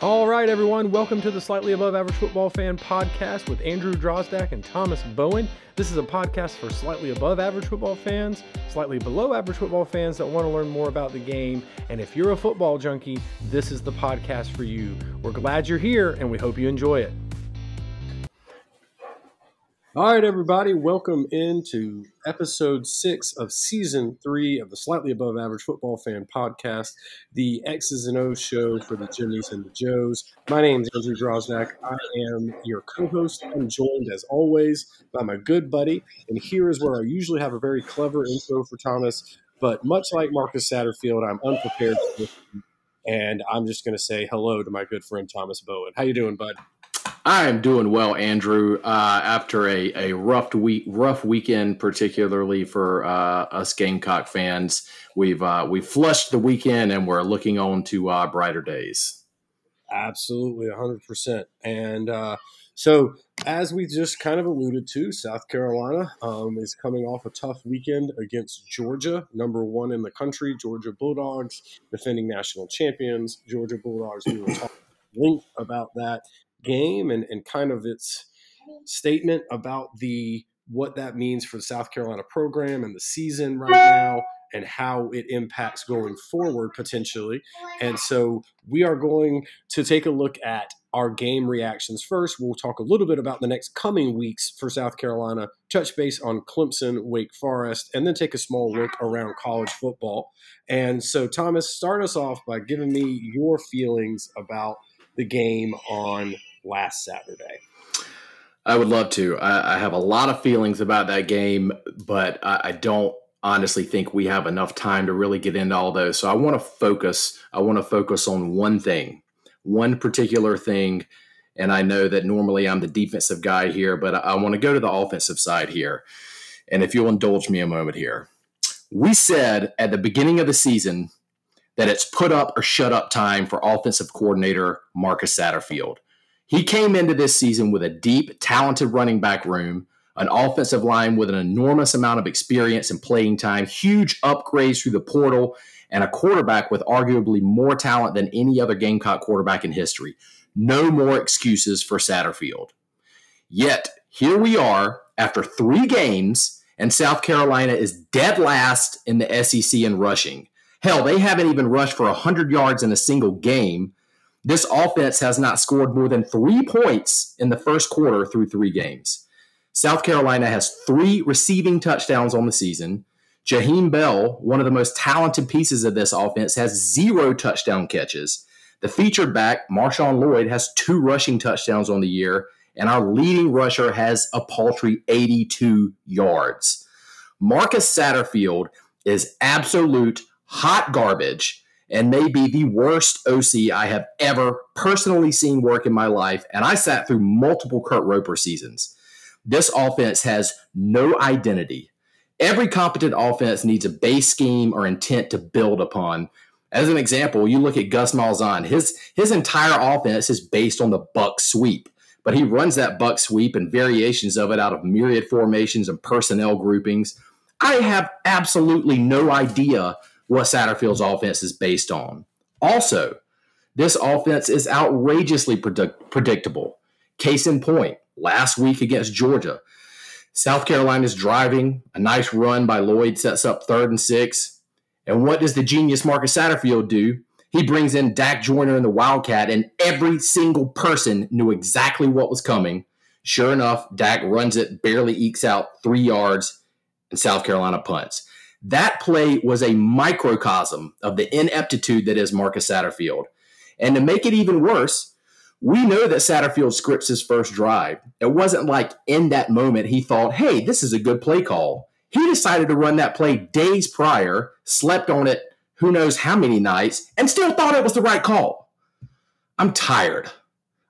All right, everyone, welcome to the Slightly Above Average Football Fan podcast with Andrew Drozdak and Thomas Bowen. This is a podcast for slightly above average football fans, slightly below average football fans that want to learn more about the game. And if you're a football junkie, this is the podcast for you. We're glad you're here and we hope you enjoy it. All right, everybody, welcome into episode six of season three of the Slightly Above Average Football Fan podcast, the X's and O's show for the Jimmies and the Joes. My name is Andrew Drozdak. I am your co host. I'm joined, as always, by my good buddy. And here is where I usually have a very clever intro for Thomas, but much like Marcus Satterfield, I'm unprepared. And I'm just going to say hello to my good friend Thomas Bowen. How you doing, bud? I am doing well, Andrew. Uh, after a, a rough week, rough weekend, particularly for uh, us Gamecock fans, we've uh, we flushed the weekend and we're looking on to uh, brighter days. Absolutely, hundred percent. And uh, so, as we just kind of alluded to, South Carolina um, is coming off a tough weekend against Georgia, number one in the country, Georgia Bulldogs, defending national champions, Georgia Bulldogs. We will talk length about that game and, and kind of its mm-hmm. statement about the what that means for the South Carolina program and the season right now and how it impacts going forward potentially. And so we are going to take a look at our game reactions first. We'll talk a little bit about the next coming weeks for South Carolina, touch base on Clemson, Wake Forest, and then take a small look around college football. And so, Thomas, start us off by giving me your feelings about the game on last Saturday? I would love to. I, I have a lot of feelings about that game, but I, I don't honestly think we have enough time to really get into all those. So I want to focus. I want to focus on one thing, one particular thing. And I know that normally I'm the defensive guy here, but I, I want to go to the offensive side here. And if you'll indulge me a moment here, we said at the beginning of the season that it's put up or shut up time for offensive coordinator Marcus Satterfield. He came into this season with a deep, talented running back room, an offensive line with an enormous amount of experience and playing time, huge upgrades through the portal, and a quarterback with arguably more talent than any other Gamecock quarterback in history. No more excuses for Satterfield. Yet, here we are after three games, and South Carolina is dead last in the SEC in rushing. Hell, they haven't even rushed for 100 yards in a single game, this offense has not scored more than three points in the first quarter through three games. South Carolina has three receiving touchdowns on the season. Jaheim Bell, one of the most talented pieces of this offense, has zero touchdown catches. The featured back, Marshawn Lloyd, has two rushing touchdowns on the year, and our leading rusher has a paltry 82 yards. Marcus Satterfield is absolute hot garbage and may be the worst OC I have ever personally seen work in my life. And I sat through multiple Kurt Roper seasons. This offense has no identity. Every competent offense needs a base scheme or intent to build upon. As an example, you look at Gus Malzahn. His his entire offense is based on the buck sweep, but he runs that buck sweep and variations of it out of myriad formations and personnel groupings. I have absolutely no idea what Satterfield's offense is based on. Also, this offense is outrageously predict- predictable. Case in point, last week against Georgia, South Carolina's driving, a nice run by Lloyd sets up third and six. And what does the genius Marcus Satterfield do? He brings in Dak Joyner and the Wildcat, and every single person knew exactly what was coming. Sure enough, Dak runs it, barely ekes out three yards, and South Carolina punts. That play was a microcosm of the ineptitude that is Marcus Satterfield. And to make it even worse, we know that Satterfield scripts his first drive. It wasn't like in that moment he thought, hey, this is a good play call. He decided to run that play days prior, slept on it who knows how many nights, and still thought it was the right call. I'm tired.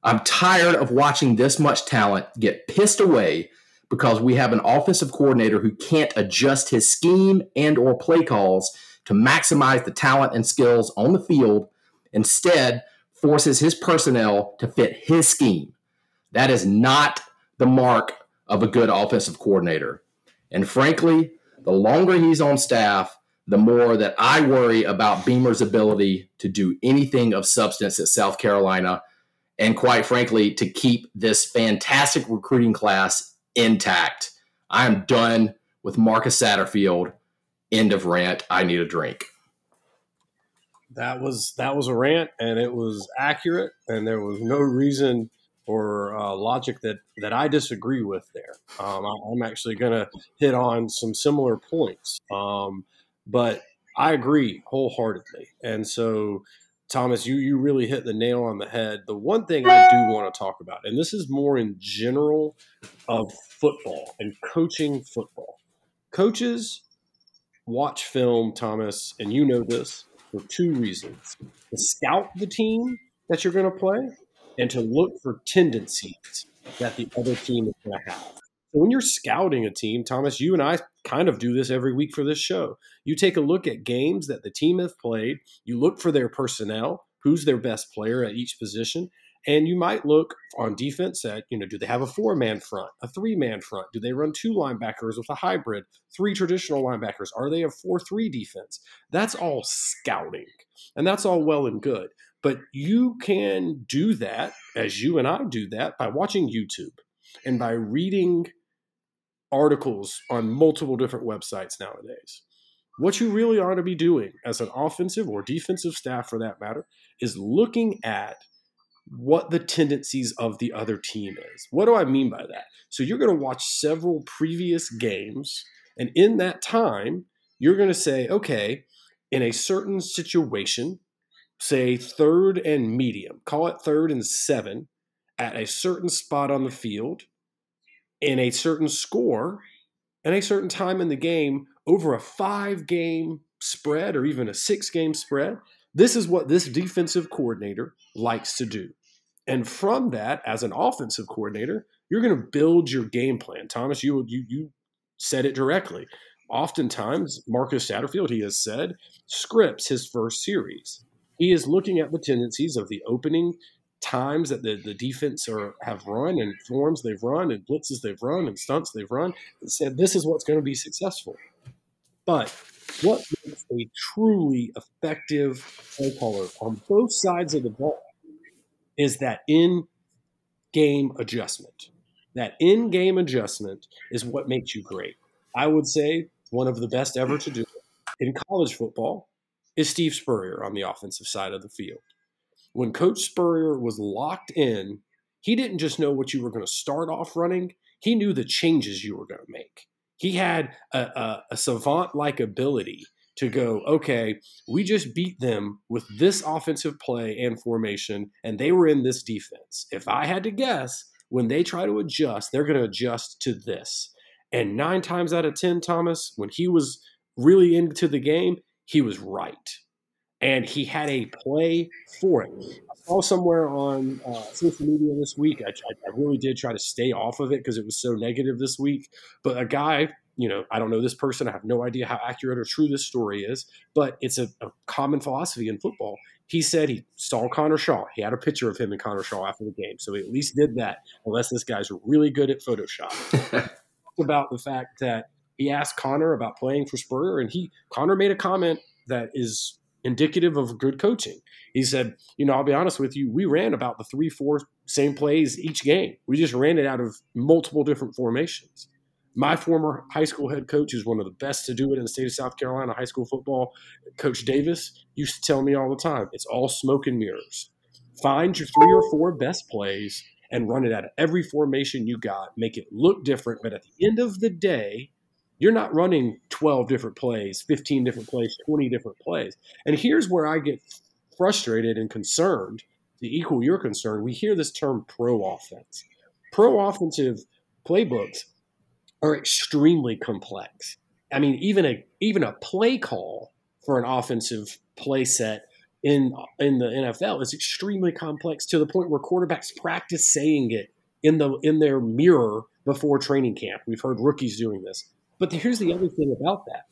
I'm tired of watching this much talent get pissed away because we have an offensive coordinator who can't adjust his scheme and or play calls to maximize the talent and skills on the field instead forces his personnel to fit his scheme. That is not the mark of a good offensive coordinator. And frankly the longer he's on staff the more that I worry about Beamer's ability to do anything of substance at South Carolina, and quite frankly, to keep this fantastic recruiting class intact. I am done with Marcus Satterfield. End of rant. I need a drink. That was that was a rant, and it was accurate, and there was no reason or uh, logic that that I disagree with there. Um, I, am actually going to hit on some similar points, um, but I agree wholeheartedly. And so, Thomas, you you really hit the nail on the head. The one thing I do want to talk about, and this is more in general of football and coaching football. Coaches watch film, Thomas, and you know this for two reasons: to scout the team that you're going to play and to look for tendencies that the other team is going to have. When you're scouting a team, Thomas, you and I kind of do this every week for this show. You take a look at games that the team has played, you look for their personnel, who's their best player at each position, and you might look on defense at, you know, do they have a four man front, a three man front? Do they run two linebackers with a hybrid, three traditional linebackers? Are they a 4 3 defense? That's all scouting. And that's all well and good. But you can do that, as you and I do that, by watching YouTube and by reading articles on multiple different websites nowadays. What you really ought to be doing as an offensive or defensive staff, for that matter, is looking at what the tendencies of the other team is. What do I mean by that? So you're going to watch several previous games, and in that time, you're going to say, okay, in a certain situation, say third and medium, call it third and seven at a certain spot on the field in a certain score and a certain time in the game over a five game spread or even a six game spread. This is what this defensive coordinator likes to do. And from that, as an offensive coordinator, you're going to build your game plan. Thomas, you, you, you said it directly. Oftentimes, Marcus Satterfield, he has said, scripts his first series he is looking at the tendencies of the opening times that the, the defense are, have run and forms they've run and blitzes they've run and stunts they've run and said this is what's going to be successful. But what makes a truly effective play caller on both sides of the ball is that in game adjustment. That in game adjustment is what makes you great. I would say one of the best ever to do. In college football, is Steve Spurrier on the offensive side of the field. When Coach Spurrier was locked in, he didn't just know what you were going to start off running, he knew the changes you were going to make. He had a, a, a savant like ability to go, okay, we just beat them with this offensive play and formation, and they were in this defense. If I had to guess, when they try to adjust, they're going to adjust to this. And nine times out of 10, Thomas, when he was really into the game, he was right. And he had a play for it. I saw somewhere on uh, social media this week. I, I, really did try to stay off of it because it was so negative this week. But a guy, you know, I don't know this person. I have no idea how accurate or true this story is, but it's a, a common philosophy in football. He said he saw Connor Shaw. He had a picture of him and Connor Shaw after the game. So he at least did that, unless this guy's really good at Photoshop. about the fact that he asked Connor about playing for Spurrier, and he Connor made a comment that is indicative of good coaching. He said, "You know, I'll be honest with you. We ran about the three, four same plays each game. We just ran it out of multiple different formations." My former high school head coach is one of the best to do it in the state of South Carolina, high school football. Coach Davis used to tell me all the time, "It's all smoke and mirrors. Find your three or four best plays." And run it out of every formation you got, make it look different. But at the end of the day, you're not running 12 different plays, 15 different plays, 20 different plays. And here's where I get frustrated and concerned to equal your concern. We hear this term pro offense. Pro offensive playbooks are extremely complex. I mean, even a even a play call for an offensive play set in in the NFL is extremely complex to the point where quarterbacks practice saying it in the in their mirror before training camp. We've heard rookies doing this. But here's the other thing about that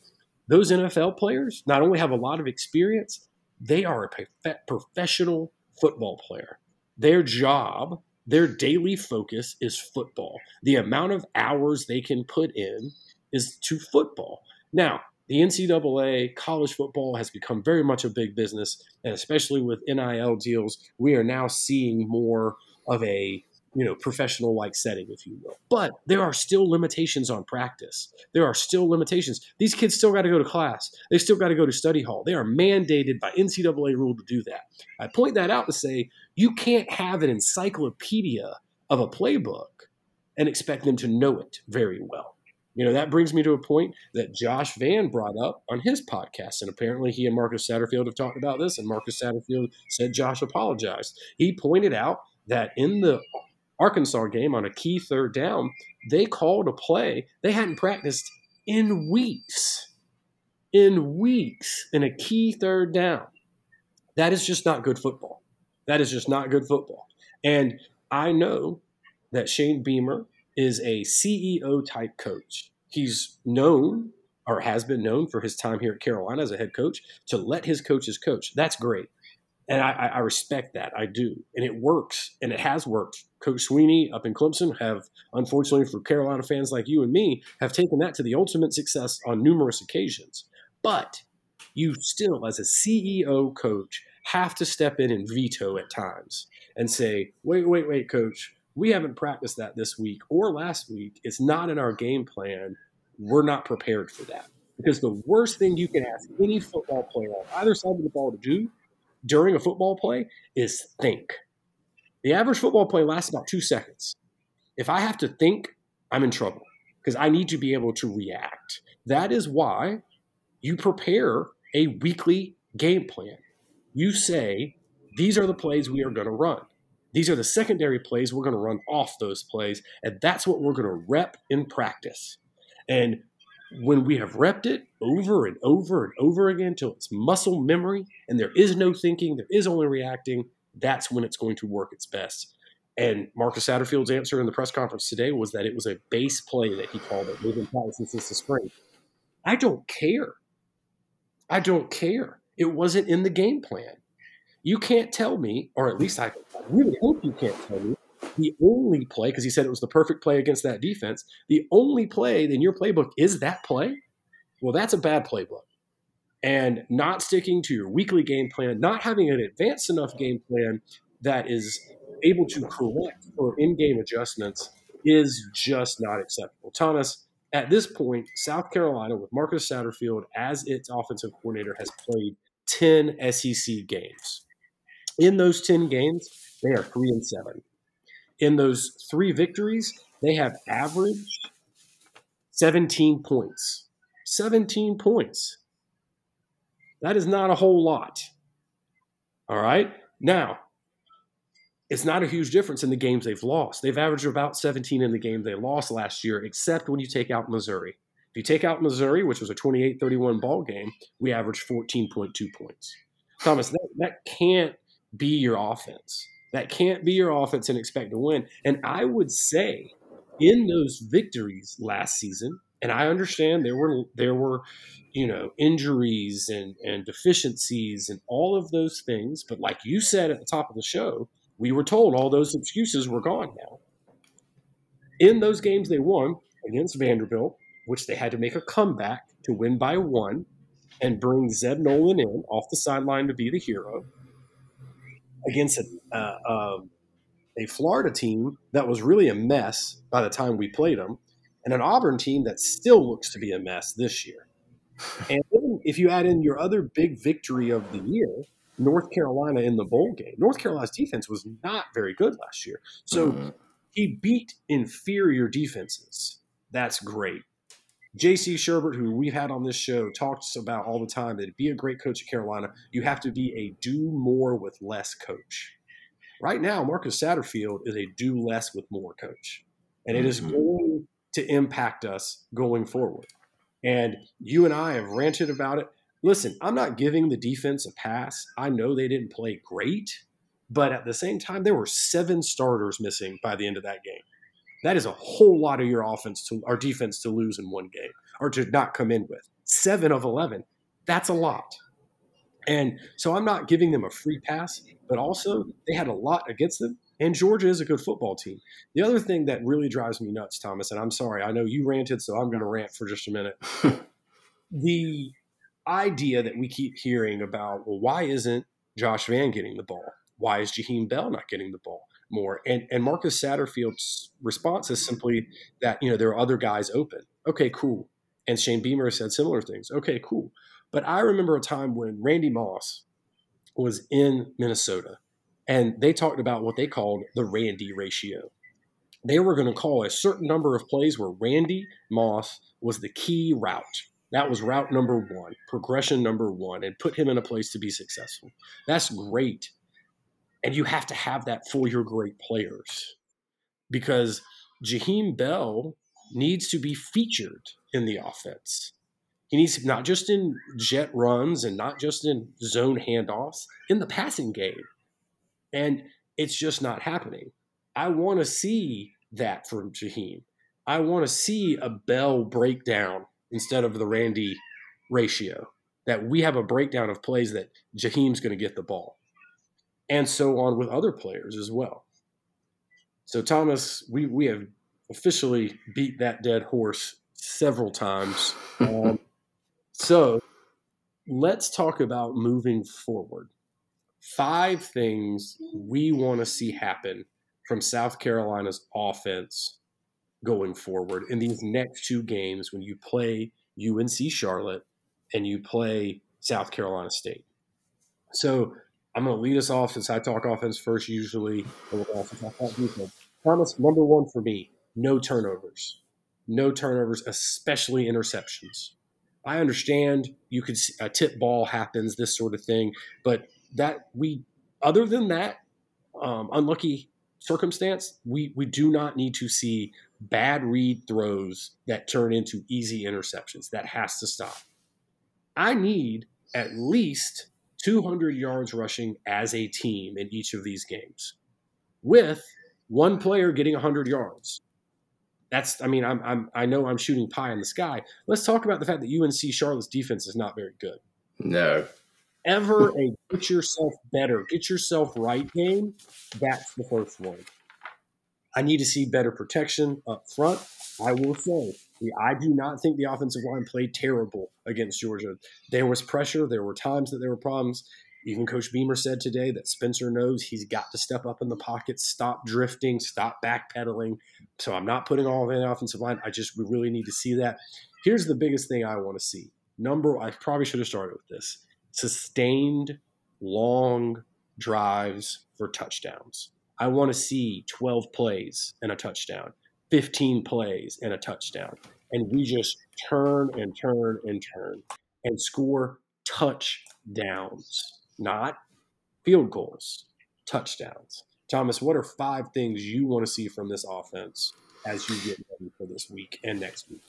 those NFL players not only have a lot of experience, they are a professional football player. Their job, their daily focus is football. The amount of hours they can put in is to football. Now, the NCAA, college football has become very much a big business, and especially with NIL deals, we are now seeing more of a you know professional like setting, if you will. But there are still limitations on practice. There are still limitations. These kids still got to go to class. They still got to go to study hall. They are mandated by NCAA rule to do that. I point that out to say you can't have an encyclopedia of a playbook and expect them to know it very well. You know, that brings me to a point that Josh van brought up on his podcast. And apparently he and Marcus Satterfield have talked about this, and Marcus Satterfield said Josh apologized. He pointed out that in the Arkansas game on a key third down, they called a play they hadn't practiced in weeks. In weeks, in a key third down. That is just not good football. That is just not good football. And I know that Shane Beamer is a CEO type coach. He's known or has been known for his time here at Carolina as a head coach to let his coaches coach. That's great. And I, I respect that. I do. And it works. And it has worked. Coach Sweeney up in Clemson have, unfortunately for Carolina fans like you and me, have taken that to the ultimate success on numerous occasions. But you still, as a CEO coach, have to step in and veto at times and say, wait, wait, wait, coach, we haven't practiced that this week or last week. It's not in our game plan. We're not prepared for that. Because the worst thing you can ask any football player on either side of the ball to do during a football play is think. The average football play lasts about two seconds. If I have to think, I'm in trouble because I need to be able to react. That is why you prepare a weekly game plan. You say, these are the plays we are going to run. These are the secondary plays we're going to run off those plays, and that's what we're going to rep in practice. And when we have repped it over and over and over again until it's muscle memory and there is no thinking, there is only reacting, that's when it's going to work its best. And Marcus Satterfield's answer in the press conference today was that it was a base play that he called it. We've been practicing since the spring. I don't care. I don't care. It wasn't in the game plan. You can't tell me, or at least I, I really hope you can't tell me, the only play, because he said it was the perfect play against that defense, the only play in your playbook is that play. Well, that's a bad playbook. And not sticking to your weekly game plan, not having an advanced enough game plan that is able to correct for in game adjustments is just not acceptable. Thomas, at this point, South Carolina, with Marcus Satterfield as its offensive coordinator, has played 10 SEC games. In those 10 games, they are 3 and 7. In those three victories, they have averaged 17 points. 17 points. That is not a whole lot. All right? Now, it's not a huge difference in the games they've lost. They've averaged about 17 in the game they lost last year, except when you take out Missouri. If you take out Missouri, which was a 28 31 ball game, we averaged 14.2 points. Thomas, that, that can't be your offense. That can't be your offense and expect to win. And I would say in those victories last season, and I understand there were there were, you know, injuries and, and deficiencies and all of those things. But like you said at the top of the show, we were told all those excuses were gone now. In those games they won against Vanderbilt, which they had to make a comeback to win by one and bring Zeb Noland in off the sideline to be the hero against a, uh, um, a Florida team that was really a mess by the time we played them, and an Auburn team that still looks to be a mess this year. And if you add in your other big victory of the year, North Carolina in the bowl game, North Carolina's defense was not very good last year. So mm-hmm. he beat inferior defenses. That's great. JC Shurburtt, who we've had on this show, talks about all the time that to be a great coach at Carolina, you have to be a do more with less coach. Right now, Marcus Satterfield is a do less with more coach, and it is mm-hmm. going to impact us going forward. And you and I have ranted about it. Listen, I'm not giving the defense a pass. I know they didn't play great, but at the same time, there were seven starters missing by the end of that game. That is a whole lot of your offense to our defense to lose in one game or to not come in with. Seven of 11. That's a lot. And so I'm not giving them a free pass, but also they had a lot against them. And Georgia is a good football team. The other thing that really drives me nuts, Thomas, and I'm sorry, I know you ranted, so I'm going to rant for just a minute. the idea that we keep hearing about, well, why isn't Josh Vann getting the ball? Why is Jaheim Bell not getting the ball more? And and Marcus Satterfield's response is simply that you know there are other guys open. Okay, cool. And Shane Beamer said similar things. Okay, cool. But I remember a time when Randy Moss was in Minnesota and they talked about what they called the Randy ratio. They were going to call a certain number of plays where Randy Moss was the key route. That was route number one, progression number one, and put him in a place to be successful. That's great. And you have to have that for your great players because Jaheim Bell needs to be featured in the offense. He needs to, not just in jet runs and not just in zone handoffs, in the passing game. And it's just not happening. I want to see that from Jaheim. I want to see a Bell breakdown instead of the Randy ratio. That we have a breakdown of plays that Jaheim's going to get the ball. And so on with other players as well. So Thomas, we, we have officially beat that dead horse several times. Um, so let's talk about moving forward. Five things we want to see happen from South Carolina's offense going forward in these next two games when you play UNC Charlotte and you play South Carolina State. So I'm going to lead us off since I talk offense first usually. Thomas, number one for me, no turnovers. No turnovers, especially interceptions. I understand you could a tip ball happens, this sort of thing, but that we, other than that, um, unlucky circumstance, we we do not need to see bad read throws that turn into easy interceptions. That has to stop. I need at least 200 yards rushing as a team in each of these games, with one player getting 100 yards. That's, I mean, I'm, I'm, I know I'm shooting pie in the sky. Let's talk about the fact that UNC Charlotte's defense is not very good. No. Ever a get yourself better, get yourself right game. That's the first one. I need to see better protection up front. I will say, I do not think the offensive line played terrible against Georgia. There was pressure. There were times that there were problems. Even Coach Beamer said today that Spencer knows he's got to step up in the pocket, stop drifting, stop backpedaling. So I'm not putting all of it in the offensive line. I just we really need to see that. Here's the biggest thing I want to see. Number, I probably should have started with this: sustained long drives for touchdowns. I want to see 12 plays and a touchdown, 15 plays and a touchdown, and we just turn and turn and turn and score touchdowns not field goals, touchdowns. Thomas, what are five things you want to see from this offense as you get ready for this week and next week?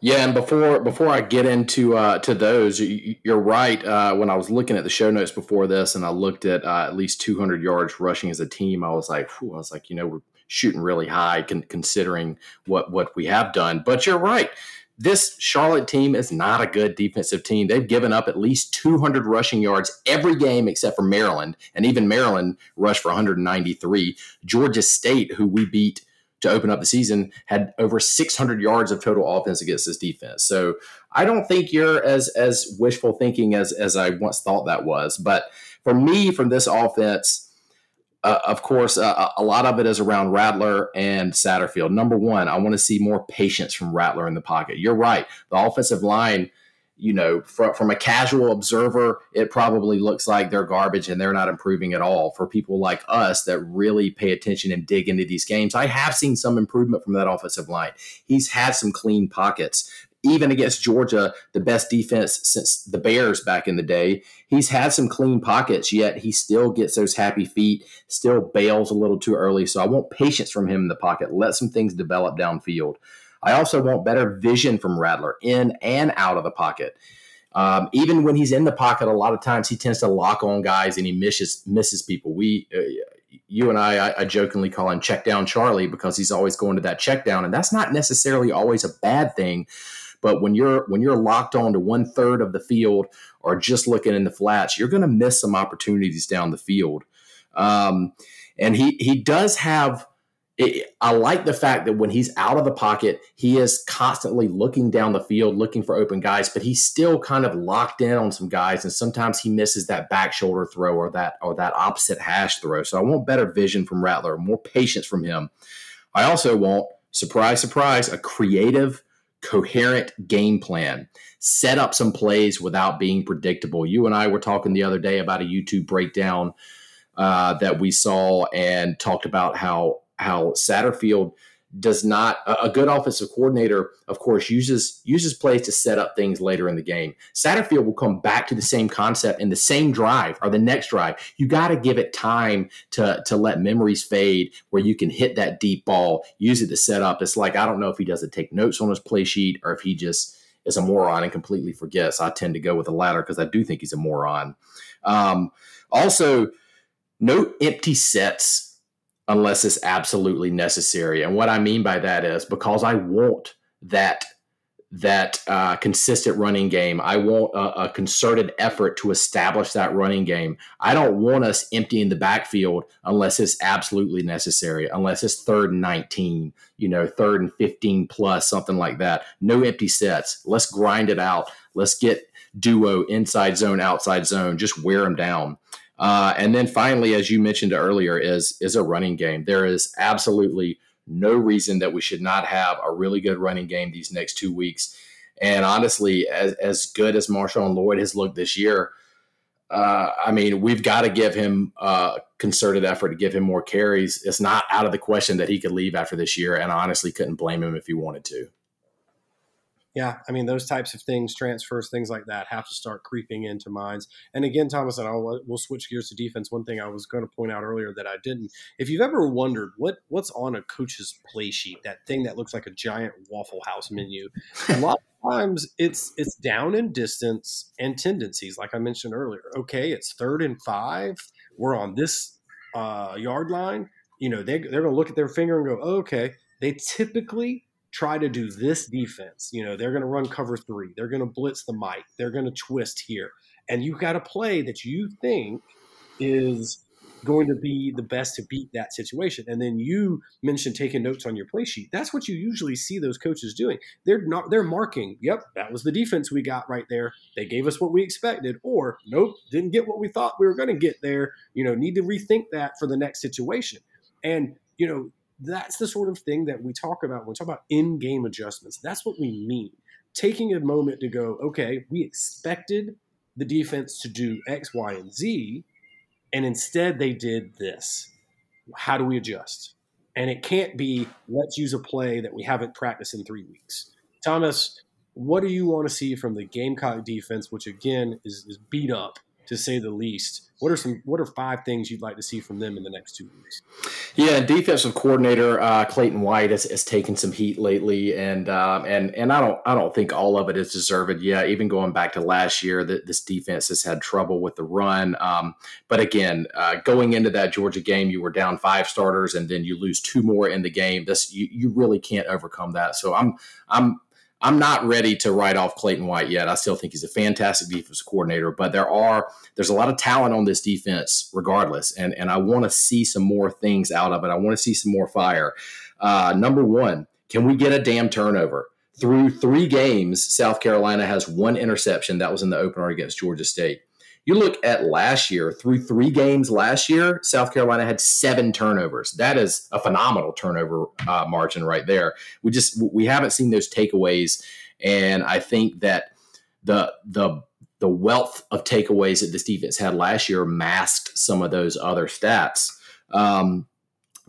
Yeah, and before before I get into uh, to those, you're right. Uh, when I was looking at the show notes before this, and I looked at uh, at least 200 yards rushing as a team, I was like, whew, I was like, you know, we're shooting really high, con- considering what what we have done. But you're right this Charlotte team is not a good defensive team. They've given up at least 200 rushing yards every game except for Maryland, and even Maryland rushed for 193. Georgia State, who we beat to open up the season, had over 600 yards of total offense against this defense. So I don't think you're as as wishful thinking as as I once thought that was. But for me, from this offense uh, of course, uh, a lot of it is around Rattler and Satterfield. Number one, I want to see more patience from Rattler in the pocket. You're right. The offensive line, you know, from, from a casual observer, it probably looks like they're garbage and they're not improving at all. For people like us that really pay attention and dig into these games, I have seen some improvement from that offensive line. He's had some clean pockets even against Georgia, the best defense since the Bears back in the day, he's had some clean pockets, yet he still gets those happy feet, still bails a little too early. So I want patience from him in the pocket. Let some things develop downfield. I also want better vision from Rattler in and out of the pocket. Um, even when he's in the pocket, a lot of times he tends to lock on guys and he misses misses people. We, uh, you and I, I, I, jokingly call him check down Charlie because he's always going to that check down, and that's not necessarily always a bad thing. But when you're when you're locked on to one third of the field or just looking in the flats, you're going to miss some opportunities down the field. Um, and he he does have it, I like the fact that when he's out of the pocket, he is constantly looking down the field, looking for open guys, but he's still kind of locked in on some guys, and sometimes he misses that back shoulder throw or that or that opposite hash throw. So I want better vision from Rattler, more patience from him. I also want, surprise, surprise, a creative, coherent game plan. Set up some plays without being predictable. You and I were talking the other day about a YouTube breakdown uh, that we saw and talked about how how Satterfield does not a good offensive coordinator of course uses uses plays to set up things later in the game. Satterfield will come back to the same concept in the same drive or the next drive. You got to give it time to to let memories fade where you can hit that deep ball use it to set up. It's like i don't know if he doesn't take notes on his play sheet or if he just is a moron and completely forgets. I tend to go with the latter because i do think he's a moron. Um, also no empty sets unless it's absolutely necessary. And what I mean by that is because I want that that uh, consistent running game. I want a, a, concerted effort to establish that running game. I don't want us emptying the backfield unless it's absolutely necessary, unless it's third and 19, you know, third and 15 plus, something like that. No empty sets. Let's grind it out. Let's get duo inside zone, outside zone, just wear them down. Uh, and then finally, as you mentioned earlier, is is a running game. There is absolutely no reason that we should not have a really good running game these next two weeks. And honestly, as, as good as Marshawn Lloyd has looked this year, uh, I mean, we've got to give him a concerted effort to give him more carries. It's not out of the question that he could leave after this year, and I honestly couldn't blame him if he wanted to yeah, I mean those types of things, transfers, things like that, have to start creeping into minds. And again, Thomas, and I'll we'll switch gears to defense. One thing I was going to point out earlier that I didn't. If you've ever wondered what what's on a coach's play sheet, that thing that looks like a giant Waffle House menu, a lot of times it's it's down in distance and tendencies, like I mentioned earlier. Okay, it's third and five. We're on this uh, yard line. You know, they they're going to look at their finger and go, oh, okay. They typically try to do this defense. You know, they're going to run cover three. They're going to blitz the Mike. They're going to twist here. And you've got a play that you think is going to be the best to beat that situation. And then you mentioned taking notes on your play sheet. That's what you usually see those coaches doing. They're not they're marking, yep, that was the defense we got right there. They gave us what we expected or nope, didn't get what we thought we were going to get there. You know, need to rethink that for the next situation. And you know, that's the sort of thing that we talk about when we talk about in game adjustments. That's what we mean. Taking a moment to go, okay, we expected the defense to do X, Y, and Z, and instead they did this. How do we adjust? And it can't be, let's use a play that we haven't practiced in three weeks. Thomas, what do you want to see from the Gamecock defense, which again is, is beat up to say the least? What are some? What are five things you'd like to see from them in the next two weeks? Yeah, defensive coordinator uh, Clayton White has, has taken some heat lately, and um, and and I don't I don't think all of it is deserved. Yeah, even going back to last year, that this defense has had trouble with the run. Um, but again, uh, going into that Georgia game, you were down five starters, and then you lose two more in the game. This you, you really can't overcome that. So I'm I'm I'm not ready to write off Clayton White yet. I still think he's a fantastic defensive coordinator, but there are there's a lot of talent on this defense regardless, and and I want to see some more things out of it. I want to see some more fire. Uh, number one, can we get a damn turnover? Through three games, South Carolina has one interception. That was in the opener against Georgia State. You look at last year, through three games last year, South Carolina had seven turnovers. That is a phenomenal turnover uh, margin right there. We just we haven't seen those takeaways, and I think that the the the wealth of takeaways that this defense had last year masked some of those other stats. Um,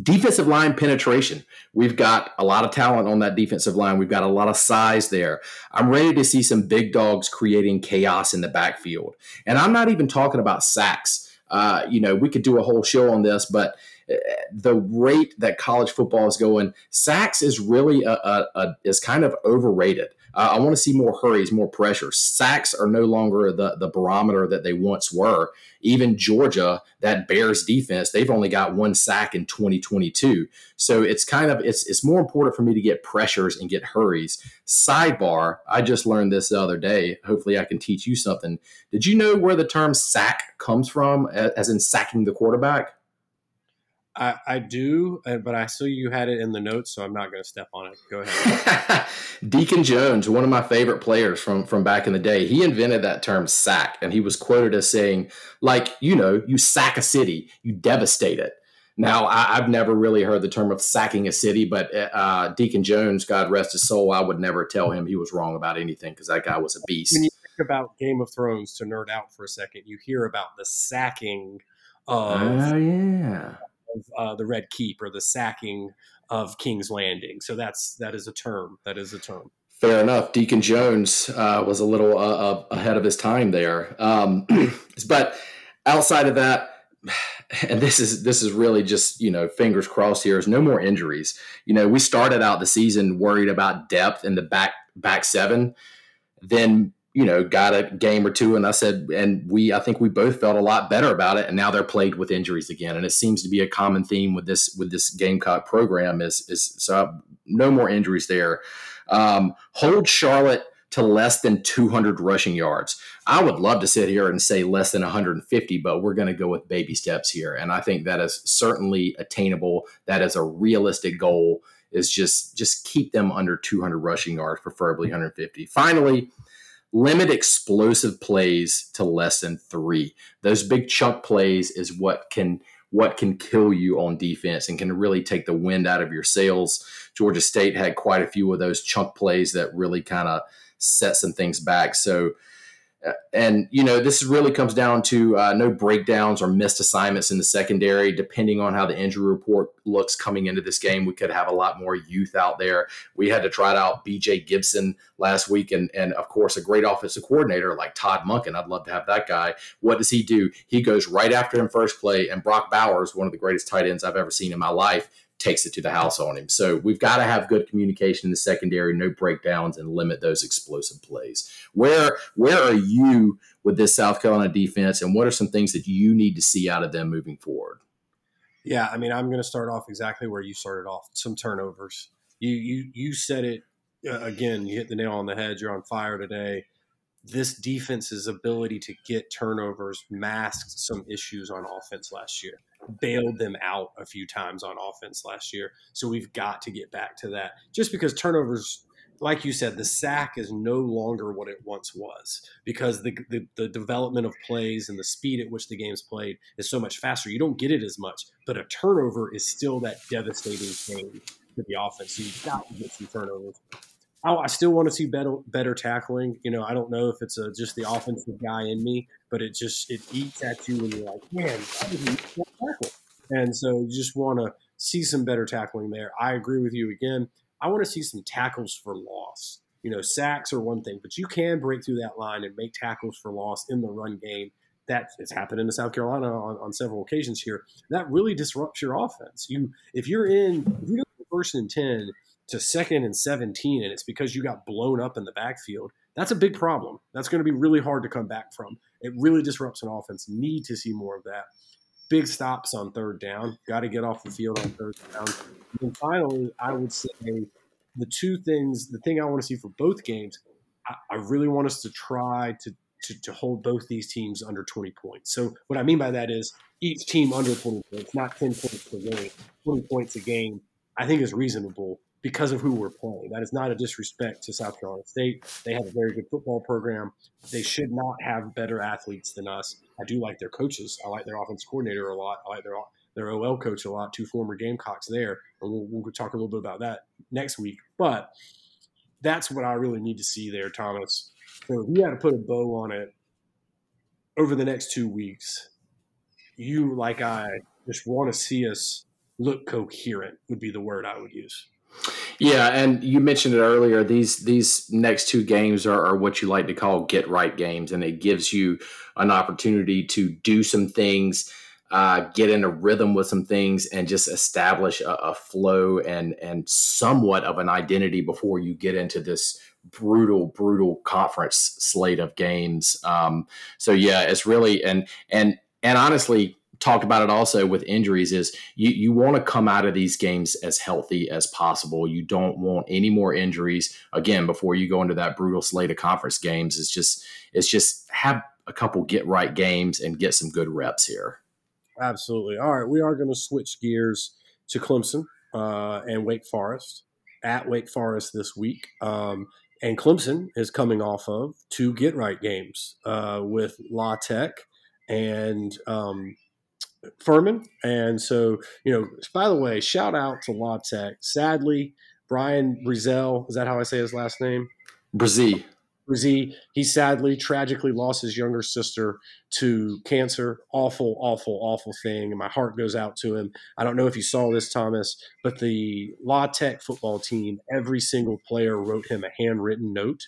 defensive line penetration. We've got a lot of talent on that defensive line. We've got a lot of size there. I'm ready to see some big dogs creating chaos in the backfield. And I'm not even talking about sacks. Uh, you know, we could do a whole show on this, but uh, the rate that college football is going, sacks is really a, a, a is kind of overrated. Uh, I want to see more hurries, more pressure. Sacks are no longer the, the barometer that they once were. Even Georgia, that Bears defense, they've only got one sack in 2022. So it's kind of it's it's more important for me to get pressures and get hurries. Sidebar, I just learned this the other day. Hopefully I can teach you something. Did you know where the term sack comes from as in sacking the quarterback? I, I do, uh, but I saw you had it in the notes, so I'm not going to step on it. Go ahead. Deacon Jones, one of my favorite players from from back in the day, he invented that term "sack," and he was quoted as saying, "Like you know, you sack a city, you devastate it." Now, I, have never really heard the term of sacking a city, but uh, Deacon Jones, God rest his soul, I would never tell him he was wrong about anything because that guy was a beast. When you think about Game of Thrones, to nerd out for a second, you hear about the sacking of, oh, yeah. Of uh, the Red Keep or the sacking of King's Landing. So that's that is a term. That is a term. Fair enough. Deacon Jones uh, was a little uh, uh ahead of his time there, um, but outside of that and this is this is really just you know fingers crossed here is no more injuries you know we started out the season worried about depth in the back back seven then you know got a game or two and i said and we i think we both felt a lot better about it and now they're plagued with injuries again and it seems to be a common theme with this with this gamecock program is is so no more injuries there um, hold charlotte to less than 200 rushing yards. I would love to sit here and say less than 150, but we're going to go with baby steps here. And I think that is certainly attainable. That is a realistic goal is just just keep them under 200 rushing yards, preferably 150. Finally, limit explosive plays to less than 3. Those big chunk plays is what can what can kill you on defense and can really take the wind out of your sails. Georgia State had quite a few of those chunk plays that really kind of set some things back. So, and you know, this really comes down to uh, no breakdowns or missed assignments in the secondary. Depending on how the injury report looks coming into this game, we could have a lot more youth out there. We had to try out B.J. Gibson last week, and and of course, a great offensive coordinator like Todd Monken. I'd love to have that guy. What does he do? He goes right after him first play, and Brock Bowers, one of the greatest tight ends I've ever seen in my life, takes it to the house on him. So we've got to have good communication in the secondary, no breakdowns, and limit those explosive plays. Where where are you with this South Carolina defense, and what are some things that you need to see out of them moving forward? Yeah, I mean, I'm going to start off exactly where you started off. Some turnovers. You you you said it uh, again. You hit the nail on the head. You're on fire today. This defense's ability to get turnovers masked some issues on offense last year bailed them out a few times on offense last year. So we've got to get back to that. Just because turnovers, like you said, the sack is no longer what it once was because the, the, the development of plays and the speed at which the game's played is so much faster. You don't get it as much, but a turnover is still that devastating thing to the offense. So you've got to get some turnovers. I, I still want to see better better tackling. You know, I don't know if it's a, just the offensive guy in me, but it just it eats at you when you're like, man, I didn't tackle. And so you just want to see some better tackling there. I agree with you again. I want to see some tackles for loss. You know, sacks are one thing, but you can break through that line and make tackles for loss in the run game. That has happened in South Carolina on, on several occasions here. That really disrupts your offense. You if you're in if you go first and ten to second and 17 and it's because you got blown up in the backfield, that's a big problem. That's going to be really hard to come back from. It really disrupts an offense. Need to see more of that. Big stops on third down. Got to get off the field on third down. And finally, I would say the two things, the thing I want to see for both games, I, I really want us to try to, to, to hold both these teams under 20 points. So what I mean by that is each team under 20 points, not 10 points per game, 20 points a game, I think is reasonable because of who we're playing. That is not a disrespect to South Carolina State. They have a very good football program. They should not have better athletes than us. I do like their coaches. I like their offense coordinator a lot. I like their their OL coach a lot. Two former Gamecocks there, and we'll, we'll talk a little bit about that next week. But that's what I really need to see there, Thomas. So if you had to put a bow on it over the next two weeks, you like I just want to see us look coherent would be the word I would use. Yeah, and you mentioned it earlier. These these next two games are, are, what you like to call get right games, and it gives you an opportunity to do some things, uh, get in a rhythm with some things, and just establish a, a flow and and somewhat of an identity before you get into this brutal, brutal conference slate of games. Um, so yeah, it's really and and and honestly, talked about it also with injuries is you, you want to come out of these games as healthy as possible. You don't want any more injuries again before you go into that brutal slate of conference games. It's just it's just have a couple get right games and get some good reps here. absolutely. All right, we are going to switch gears to Clemson uh, and Wake Forest at Wake Forest this week. Um, and Clemson is coming off of two get right games uh, with La Tech and um, Furman. And so, you know, by the way, shout out to La Tech. Sadly, Brian Brizel, is that how I say his last name? Brzee. Brzee, he sadly, tragically lost his younger sister to cancer. Awful, awful, awful thing. And my heart goes out to him. I don't know if you saw this, Thomas, but the La Tech football team, every single player wrote him a handwritten note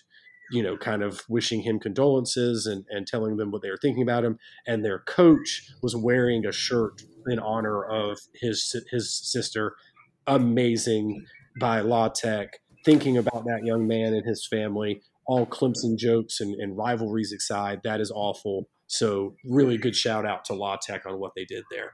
you know, kind of wishing him condolences and, and telling them what they were thinking about him. And their coach was wearing a shirt in honor of his his sister. Amazing by La Tech, thinking about that young man and his family. All Clemson jokes and, and rivalries aside, that is awful. So, really good shout out to La Tech on what they did there.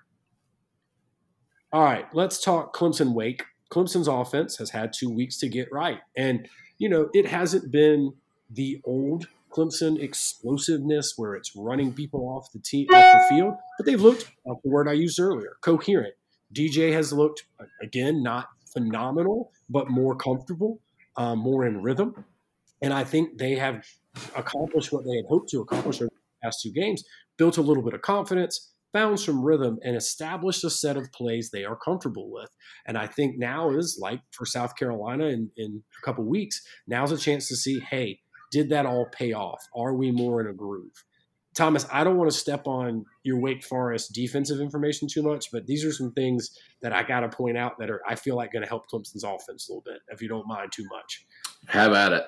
All right, let's talk Clemson Wake. Clemson's offense has had two weeks to get right. And, you know, it hasn't been the old Clemson explosiveness where it's running people off the team off the ah! field, but they've looked off the word I used earlier, coherent. DJ has looked uh, again not phenomenal, but more comfortable, um, more in rhythm, and I think they have accomplished what they had hoped to accomplish over the past two games. Built a little bit of confidence, found some rhythm, and established a set of plays they are comfortable with. And I think now is like for South Carolina in, in a couple weeks. Now's a chance to see, hey did that all pay off? Are we more in a groove? Thomas, I don't want to step on your Wake Forest defensive information too much, but these are some things that I got to point out that are I feel like going to help Clemson's offense a little bit, if you don't mind too much. Have at it.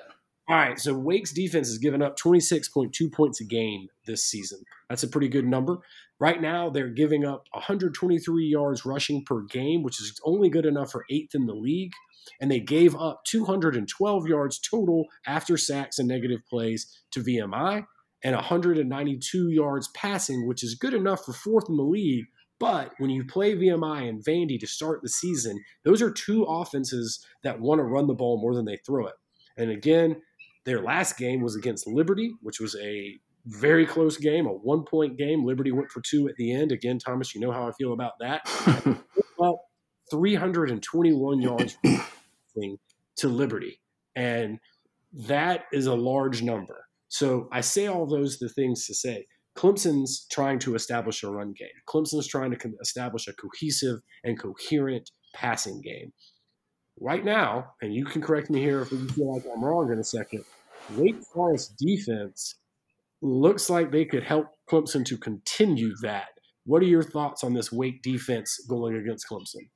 All right, so Wake's defense has given up 26.2 points a game this season. That's a pretty good number. Right now, they're giving up 123 yards rushing per game, which is only good enough for eighth in the league and they gave up 212 yards total after sacks and negative plays to VMI and 192 yards passing, which is good enough for fourth in the league. But when you play VMI and Vandy to start the season, those are two offenses that want to run the ball more than they throw it. And again, their last game was against Liberty, which was a very close game, a one point game. Liberty went for two at the end. Again, Thomas, you know how I feel about that. well, 321 yards to Liberty. And that is a large number. So I say all those the things to say Clemson's trying to establish a run game. Clemson's trying to establish a cohesive and coherent passing game. Right now, and you can correct me here if you feel like I'm wrong in a second, Wake Forest defense looks like they could help Clemson to continue that. What are your thoughts on this Wake defense going against Clemson?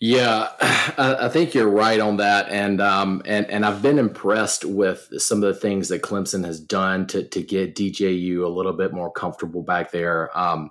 Yeah, I, think you're right on that, and um, and and I've been impressed with some of the things that Clemson has done to to get DJU a little bit more comfortable back there. Um,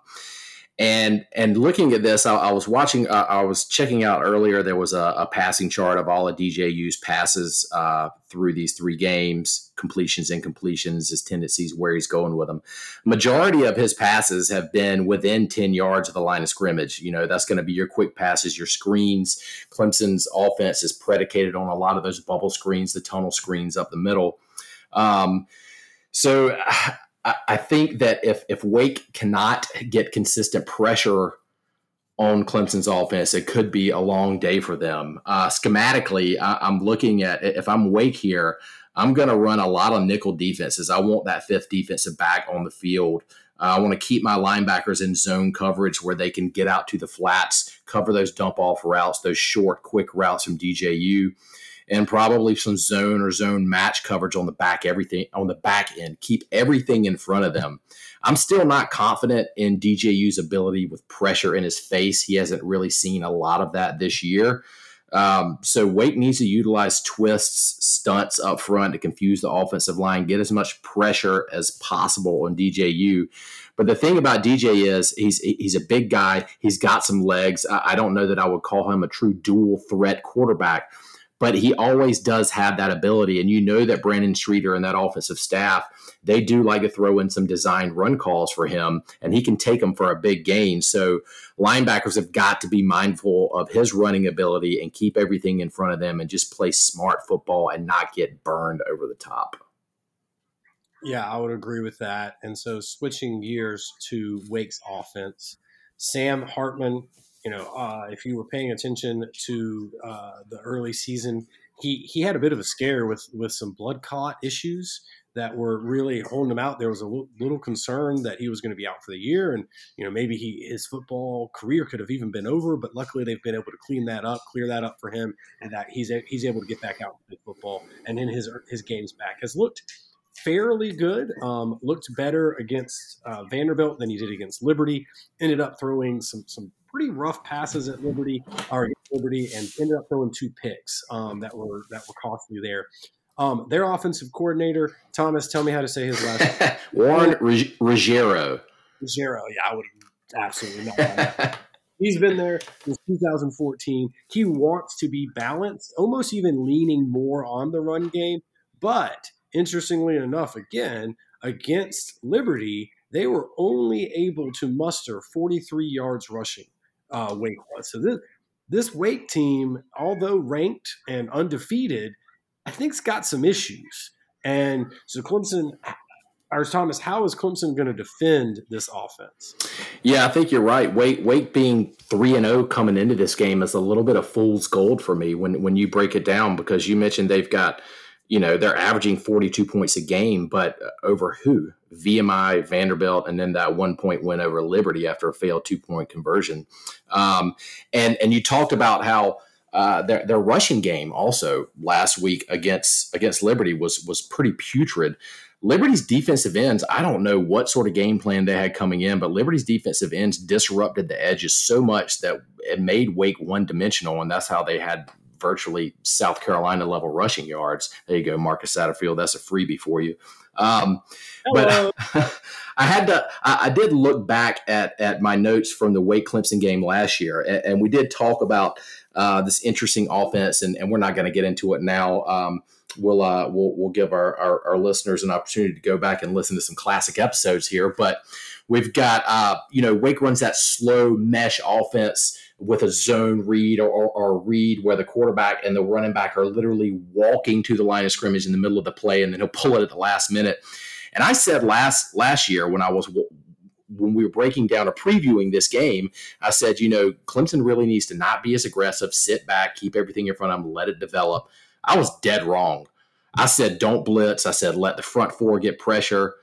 and and looking at this, I, I was watching. Uh, I was checking out earlier. There was a, a, passing chart of all of DJU's passes uh, through these three games, completions, incompletions, his tendencies, where he's going with them. Majority of his passes have been within ten yards of the line of scrimmage. You know that's going to be your quick passes, your screens. Clemson's offense is predicated on a lot of those bubble screens, the tunnel screens up the middle. Um, so I, think that if if Wake cannot get consistent pressure on Clemson's offense, it could be a long day for them. Uh, schematically, I, am looking at if I'm Wake here, I'm going to run a lot of nickel defenses. I want that fifth defensive back on the field. Uh, I want to keep my linebackers in zone coverage where they can get out to the flats, cover those dump off routes, those short, quick routes from DJU and probably some zone or zone match coverage on the back everything on the back end keep everything in front of them i'm still not confident in dju's ability with pressure in his face he hasn't really seen a lot of that this year um, so Wake needs to utilize twists, stunts up front to confuse the offensive line, get as much pressure as possible on DJU. But the thing about DJ is he's he's a big guy. He's got some legs. I, I don't know that I would call him a true dual threat quarterback, but he always does have that ability. And you know that Brandon Streeter and that offensive staff, they do like to throw in some designed run calls for him, and he can take them for a big gain. So linebackers have got to be mindful of his running ability and keep everything in front of them and just play smart football and not get burned over the top. Yeah, I would agree with that. And so switching gears to Wake's offense, Sam Hartman, you know, uh, if you were paying attention to uh, the early season, he he had a bit of a scare with with some blood clot issues that were really holding him out. There was a little, little concern that he was going to be out for the year, and you know maybe he his football career could have even been over. But luckily, they've been able to clean that up, clear that up for him, and that he's he's able to get back out to football. And then his his games back has looked fairly good. Um, looked better against uh, Vanderbilt than he did against Liberty. Ended up throwing some some pretty rough passes at Liberty or Liberty, and ended up throwing two picks um, that were that were costly there. Um, their offensive coordinator, Thomas, tell me how to say his last name. Warren Ruggiero. Ruggiero, yeah, I would absolutely not. He's been there since 2014. He wants to be balanced, almost even leaning more on the run game. But interestingly enough, again, against Liberty, they were only able to muster 43 yards rushing. Uh, Wake was. So this, this Wake team, although ranked and undefeated, I think's got some issues. And so Clemson, or Thomas, how is Clemson going to defend this offense? Yeah, I think you're right. Wake Wake being three and zero oh coming into this game is a little bit of fool's gold for me when when you break it down because you mentioned they've got you know they're averaging 42 points a game but over who vmi vanderbilt and then that one point win over liberty after a failed two point conversion um, and and you talked about how uh, their their rushing game also last week against against Liberty was was pretty putrid. Liberty's defensive ends, I don't know what sort of game plan they had coming in, but Liberty's defensive ends disrupted the edges so much that it made Wake one dimensional, and that's how they had virtually South Carolina level rushing yards. There you go, Marcus Satterfield. That's a freebie for you. Um, but I had to. I, I, did look back at at my notes from the Wake Clemson game last year, and, and we did talk about uh, this interesting offense, and, and we're not going to get into it now. Um, we'll, uh, we'll we'll give our, our, our listeners an opportunity to go back and listen to some classic episodes here. But we've got uh, you know Wake runs that slow mesh offense with a zone read or, or, or, read where the quarterback and the running back are literally walking to the line of scrimmage in the middle of the play, and then he'll pull it at the last minute. And I said last last year when I was when we were breaking down or previewing this game, I said, you know, Clemson really needs to not be as aggressive, sit back, keep everything in front of them, let it develop. I was dead wrong. I said, don't blitz. I said, let the front four get pressure.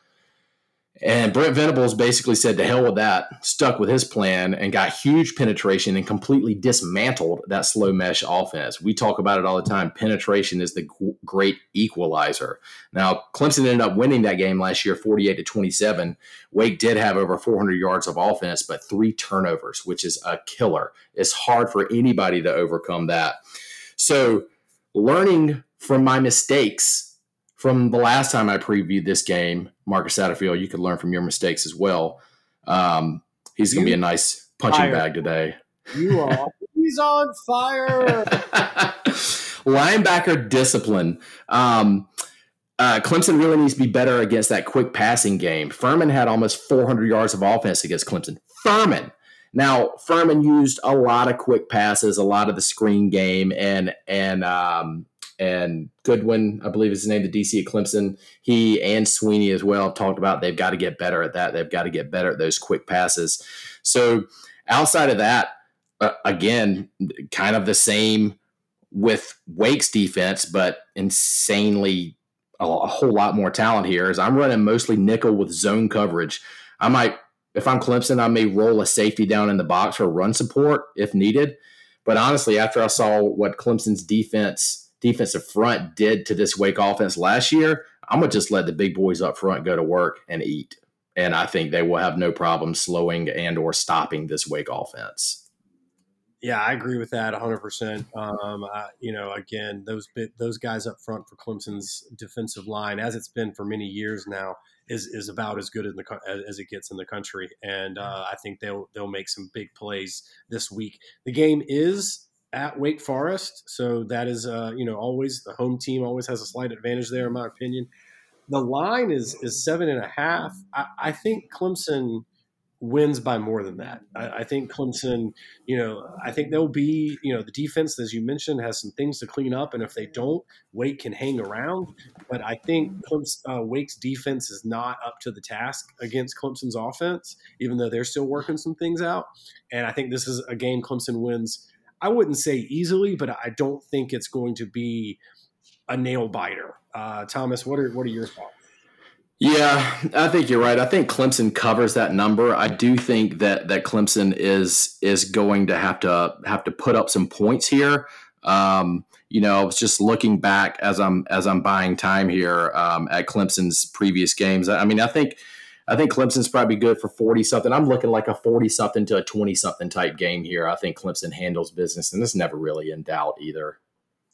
And Brent Venables basically said to hell with that, stuck with his plan and got huge penetration and completely dismantled that slow mesh offense. We talk about it all the time. Penetration is the great equalizer. Now, Clemson ended up winning that game last year 48 to 27. Wake did have over 400 yards of offense, but three turnovers, which is a killer. It's hard for anybody to overcome that. So, learning from my mistakes from the last time I previewed this game, Marcus Satterfield, you could learn from your mistakes as well. Um, he's going to be a nice punching fire. bag today. You are. he's on fire. Linebacker discipline. Um, uh, Clemson really needs to be better against that quick passing game. Furman had almost 400 yards of offense against Clemson. Furman. Now Furman used a lot of quick passes, a lot of the screen game, and and um, and Goodwin, I believe is his name, the DC at Clemson. He and Swinney as well have talked about they've got to get better at that. They've got to get better at those quick passes. So outside of that, uh, again, kind of the same with Wake's defense, but insanely a, a whole lot more talent here. Is I'm running mostly nickel with zone coverage. I might, if I'm Clemson, I may roll a safety down in the box for run support if needed. But honestly, after I saw what Clemson's defense defensive front did to this Wake offense last year, I'm gonna just let the big boys up front go to work and eat. And I think they will have no problem slowing and or stopping this Wake offense. Yeah, I agree with that 100%. Um, I, you know, again, those those guys up front for Clemson's defensive line, as it's been for many years now, is is about as good in the as it gets in the country. And uh, I think they'll they'll make some big plays this week. The game is at Wake Forest, so that is uh, you know always the home team always has a slight advantage there, in my opinion. The line is is seven and a half. I, I think Clemson wins by more than that. I, I, think Clemson, you know, I think they'll be, you know, the defense, as you mentioned, has some things to clean up. And if they don't, Wake can hang around. But I think Clemson, uh, Wake's defense is not up to the task against Clemson's offense, even though they're still working some things out. And I think this is a game Clemson wins. I wouldn't say easily, but I don't think it's going to be a nail biter. Uh, Thomas, what are what are your thoughts? Yeah, I think you're right. I think Clemson covers that number. I do think that that Clemson is is going to have to have to put up some points here. Um, you know, I was just looking back as I'm as I'm buying time here um, at Clemson's previous games. I mean, I think I think Clemson's probably good for forty something. I'm looking like a forty something to a twenty something type game here. I think Clemson handles business, and this never really in doubt either.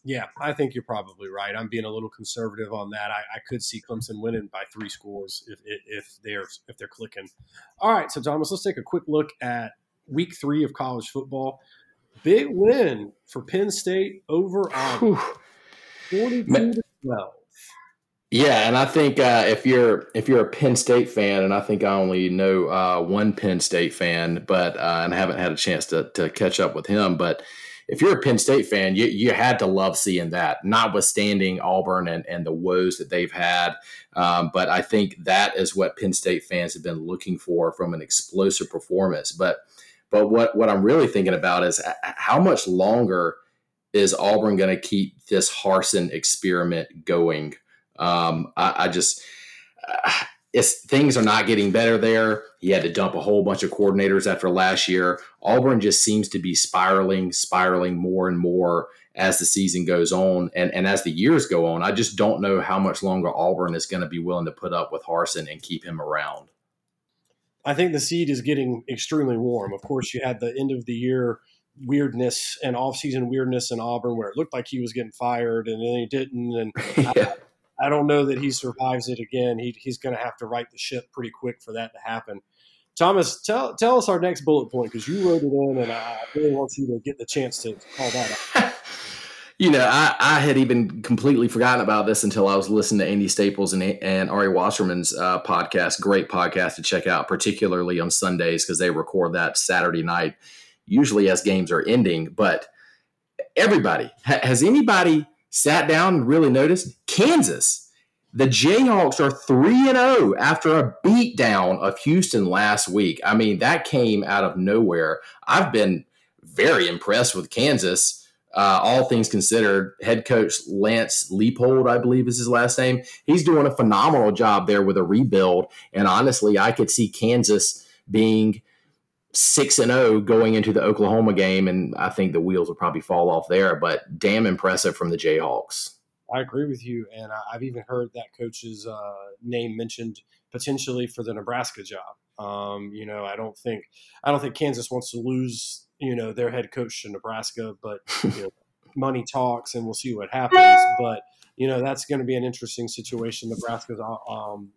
Yeah, I think you're probably right. I'm being a little conservative on that. I, I could see Clemson winning by three scores if, if they're if they're clicking. All right, so Thomas, let's take a quick look at Week Three of college football. Big win for Penn State over Auburn, forty-two to twelve. Yeah, and I think uh, if you're if you're a Penn State fan, and I think I only know uh, one Penn State fan, but uh, and I haven't had a chance to to catch up with him, but if you're a Penn State fan, you, you had to love seeing that, notwithstanding Auburn and, and the woes that they've had. Um, but I think that is what Penn State fans have been looking for from an explosive performance. But but what, what I'm really thinking about is how much longer is Auburn going to keep this Harsin experiment going? Um, I, I, just. Uh, it's, things are not getting better there. He had to dump a whole bunch of coordinators after last year. Auburn just seems to be spiraling, spiraling more and more as the season goes on and, and as the years go on. I just don't know how much longer Auburn is going to be willing to put up with Harsin and keep him around. I think the seed is getting extremely warm. Of course, you had the end of the year weirdness and off-season weirdness in Auburn where it looked like he was getting fired and then he didn't. And yeah. I don't know that he survives it again. He, he's going to have to right the ship pretty quick for that to happen. Thomas, tell tell us our next bullet point because you wrote it in, and I really want you to get the chance to call that out. you know, I, I had even completely forgotten about this until I was listening to Andy Staples and, and Ari Wasserman's uh, podcast. Great podcast to check out, particularly on Sundays because they record that Saturday night, usually as games are ending. But everybody, ha- has anybody sat down and really noticed Kansas. The Jayhawks are 3 and 0 after a beatdown of Houston last week. I mean, that came out of nowhere. I've been very impressed with Kansas. Uh, all things considered, head coach Lance Leipold, I believe is his last name. He's doing a phenomenal job there with a rebuild. And honestly, I could see Kansas being six and zero oh going into the Oklahoma game, and I think the wheels will probably fall off there. But damn impressive from the Jayhawks. I agree with you, and I've even heard that coach's uh, name mentioned potentially for the Nebraska job. Um, you know, I don't think I don't think Kansas wants to lose you know their head coach to Nebraska, but you know, money talks, and we'll see what happens. But you know, that's going to be an interesting situation. Nebraska's um,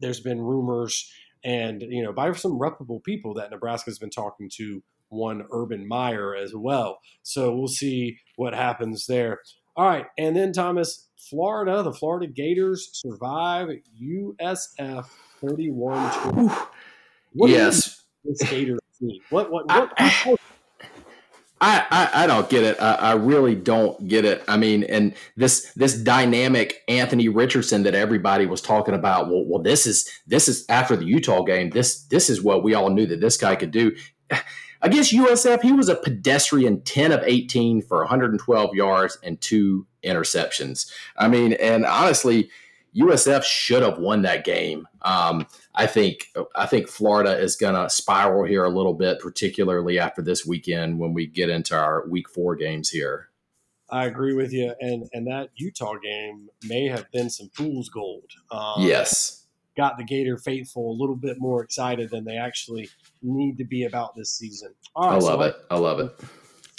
there's been rumors and you know by some reputable people that Nebraska's been talking to one Urban Meyer as well. So we'll see what happens there. All right, and then Thomas, Florida, the Florida Gators survive USF 31 Yes. This Gators team. What what what, I, I, I, I, don't get it. I, I, really don't get it. I mean, and this this dynamic Anthony Richardson that everybody was talking about. Well, well, this is this is after the Utah game. This this is what we all knew that this guy could do. Against USF, he was a pedestrian 10 of 18 for 112 yards and two interceptions. I mean, and honestly, USF should have won that game. Um, I think I think Florida is going to spiral here a little bit, particularly after this weekend when we get into our Week Four games here. I agree with you, and and that Utah game may have been some fool's gold. Um, yes, got the Gator faithful a little bit more excited than they actually need to be about this season. Right, I love so it. I love it.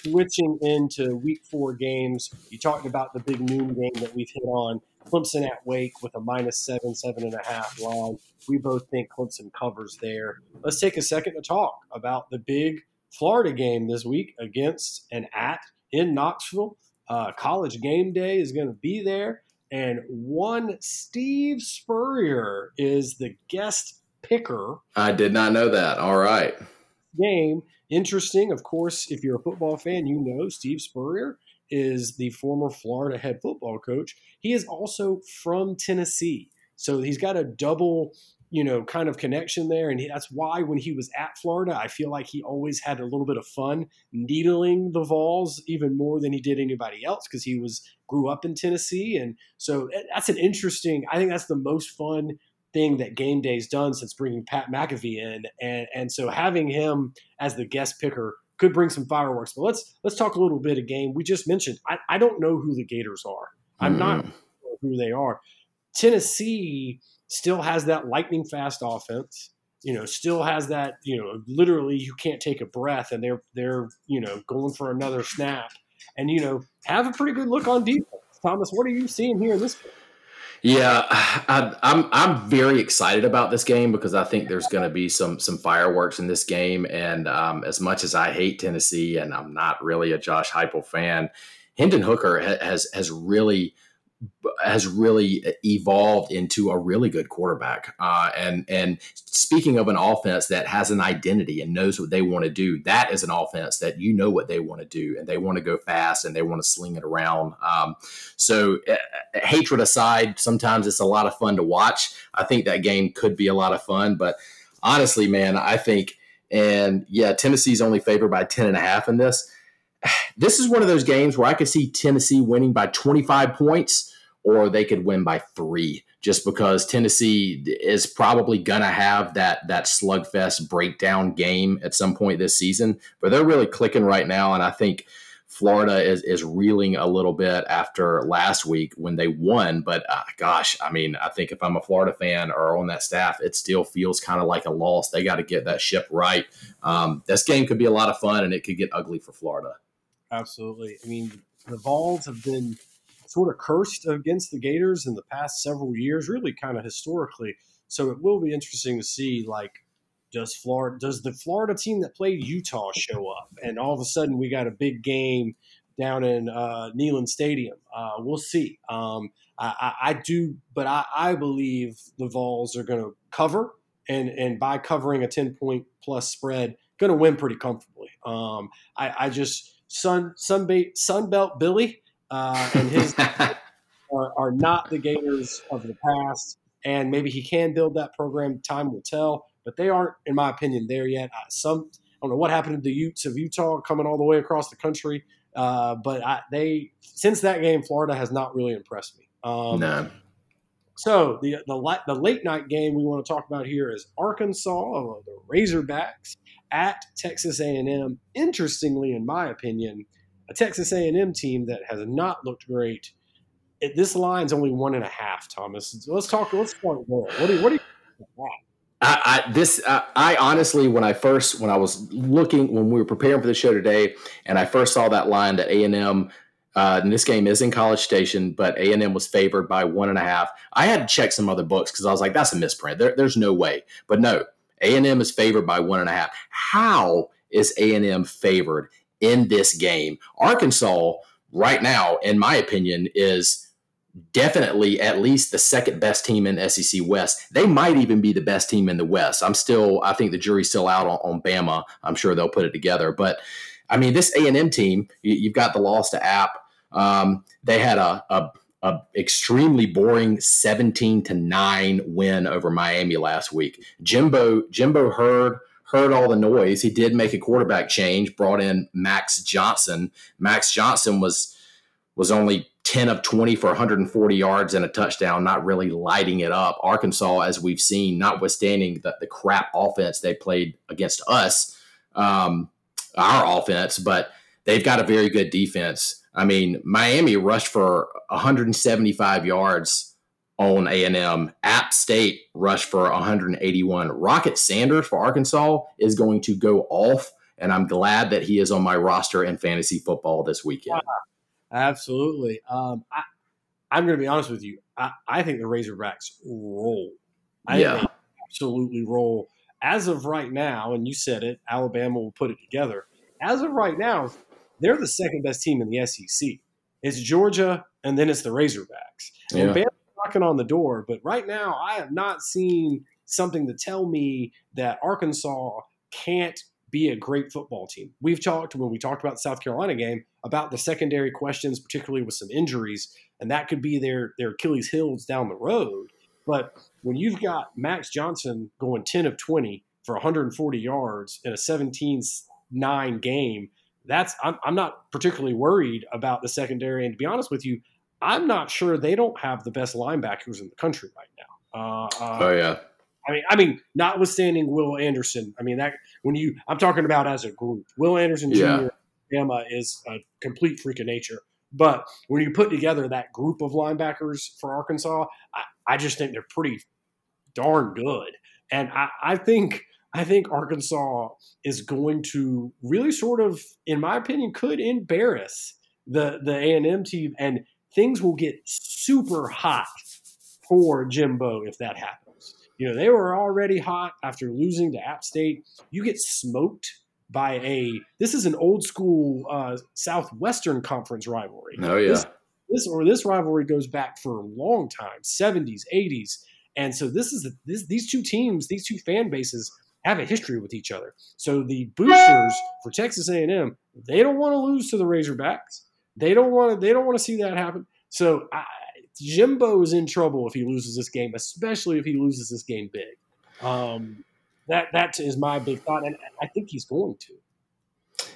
Switching into Week Four games, you talked about the big noon game that we've hit on. Clemson at Wake with a minus seven, seven and a half line. We both think Clemson covers there. Let's take a second to talk about the big Florida game this week against and at in Knoxville. Uh, college game day is going to be there. And one Steve Spurrier is the guest picker. I did not know that. All right. Game interesting, of course. If you're a football fan, you know Steve Spurrier is the former Florida head football coach. He is also from Tennessee. So he's got a double, you know, kind of connection there. And that's why when he was at Florida, I feel like he always had a little bit of fun needling the Vols even more than he did anybody else because he was grew up in Tennessee. And so eh, that's an interesting, I think that's the most fun thing that game day's done since bringing Pat McAfee in. And, and so having him as the guest picker could bring some fireworks. But let's let's talk a little bit of game. We just mentioned I, I don't know who the Gators are. I'm mm. not sure who they are. Tennessee still has that lightning fast offense. You know, still has that. You know, literally you can't take a breath, and they're they're you know going for another snap, and you know have a pretty good look on defense. Thomas, what are you seeing here in this game? Yeah, I, I'm I'm very excited about this game because I think there's going to be some some fireworks in this game. And um, as much as I hate Tennessee, and I'm not really a Josh Heupel fan, Hendon Hooker has has really has really evolved into a really good quarterback. Uh, and and speaking of an offense that has an identity and knows what they want to do, that is an offense that you know what they want to do, and they want to go fast and they want to sling it around. Um, so uh, hatred aside, sometimes it's a lot of fun to watch. I think that game could be a lot of fun, but honestly, man, I think. And yeah, Tennessee's only favored by 10 and a half in this this is one of those games where I could see Tennessee winning by 25 points or they could win by three just because Tennessee is probably going to have that that slugfest breakdown game at some point this season. But they're really clicking right now, and I think Florida is is reeling a little bit after last week when they won. But uh, gosh, I mean, I think if I'm a Florida fan or on that staff, it still feels kind of like a loss. They got to get that ship right. Um, this game could be a lot of fun, and it could get ugly for Florida. Absolutely. I mean, the Vols have been sort of cursed against the Gators in the past several years, really kind of historically. So it will be interesting to see, like, does Florida does the Florida team that played Utah show up, and all of a sudden we got a big game down in uh, Neyland Stadium. Uh, we'll see. Um, I, I, I, do, but I, I believe the Vols are going to cover, and and by covering a ten point plus spread, going to win pretty comfortably. Um, I, I just Sun Sunbelt Sunbelt Billy uh, and his are, are, not the Gators of the past. And maybe he can build that program. Time will tell. But they aren't, in my opinion, there yet. Some I don't know what happened to the Utes of Utah coming all the way across the country. Uh, but I, they since that game, Florida has not really impressed me. Um, no. So the, the the late night game we want to talk about here is Arkansas, the Razorbacks at Texas A&M. Interestingly, in my opinion, a Texas A&M team that has not looked great. It, this line's only one and a half. Thomas, so let's talk. Let's start there. What do you, what do you I, I, this I, I, honestly when I first when I was looking when we were preparing for the show today and I first saw that line that A and M uh, and this game is in College Station, but A and M was favored by one and a half. I had to check some other books because I was like, that's a misprint. There, there's no way. But no, A and M is favored by one and a half. How is A and M favored in this game. Arkansas, right now, in my opinion, is definitely at least the second best team in SEC West. They might even be the best team in the West. I'm still, I think the jury's still out on, on Bama. I'm sure they'll put it together. But I mean, this A and M team, you, have got the loss to App. Um, they had a, a, a extremely boring 17 to nine win over Miami last week. Jimbo Jimbo Hurd heard all the noise. He did make a quarterback change, brought in Max Johnson. Max Johnson was was only 10 of 20 for 140 yards and a touchdown, not really lighting it up. Arkansas, as we've seen, notwithstanding the, the crap offense they played against us, um, our offense, but they've got a very good defense. I mean, Miami rushed for 175 yards on A&M. App State rushed for 181. Rocket Sanders for Arkansas is going to go off, and I'm glad that he is on my roster in fantasy football this weekend. Absolutely. Um, I, am going to be honest with you. I, I, think the Razorbacks roll. I yeah. absolutely roll. As of right now, and you said it, Alabama will put it together. As of right now, they're the second best team in the SEC. It's Georgia, and then it's the Razorbacks. Yeah. And Bama knocking on the door. But right now, I have not seen something to tell me that Arkansas can't be a great football team. We've talked when we talked about the South Carolina game about the secondary questions, particularly with some injuries, and that could be their their Achilles heels down the road. But when you've got Max Johnson going 10 of 20 for 140 yards in a 17-9 game, that's I'm, I'm not particularly worried about the secondary. And to be honest with you, I'm not sure they don't have the best linebackers in the country right now. Uh, uh, oh yeah. I mean, I mean, notwithstanding Will Anderson, I mean that when you, I'm talking about as a group. Will Anderson yeah. Jr. Emma is a complete freak of nature. But when you put together that group of linebackers for Arkansas, I, I just think they're pretty darn good. And I, I think I think Arkansas is going to really sort of, in my opinion, could embarrass the the A and M team, and things will get super hot for Jimbo if that happens. You know, they were already hot after losing to App State. You get smoked by a this is an old school uh, Southwestern Conference rivalry. Oh yeah. This, this or this rivalry goes back for a long time, 70s, 80s. And so this is this, these two teams, these two fan bases have a history with each other. So the boosters for Texas A&M, they don't want to lose to the Razorbacks. They don't want to. They don't want to see that happen. So I, Jimbo is in trouble if he loses this game, especially if he loses this game big. Um, that that is my big thought, and I think he's going to.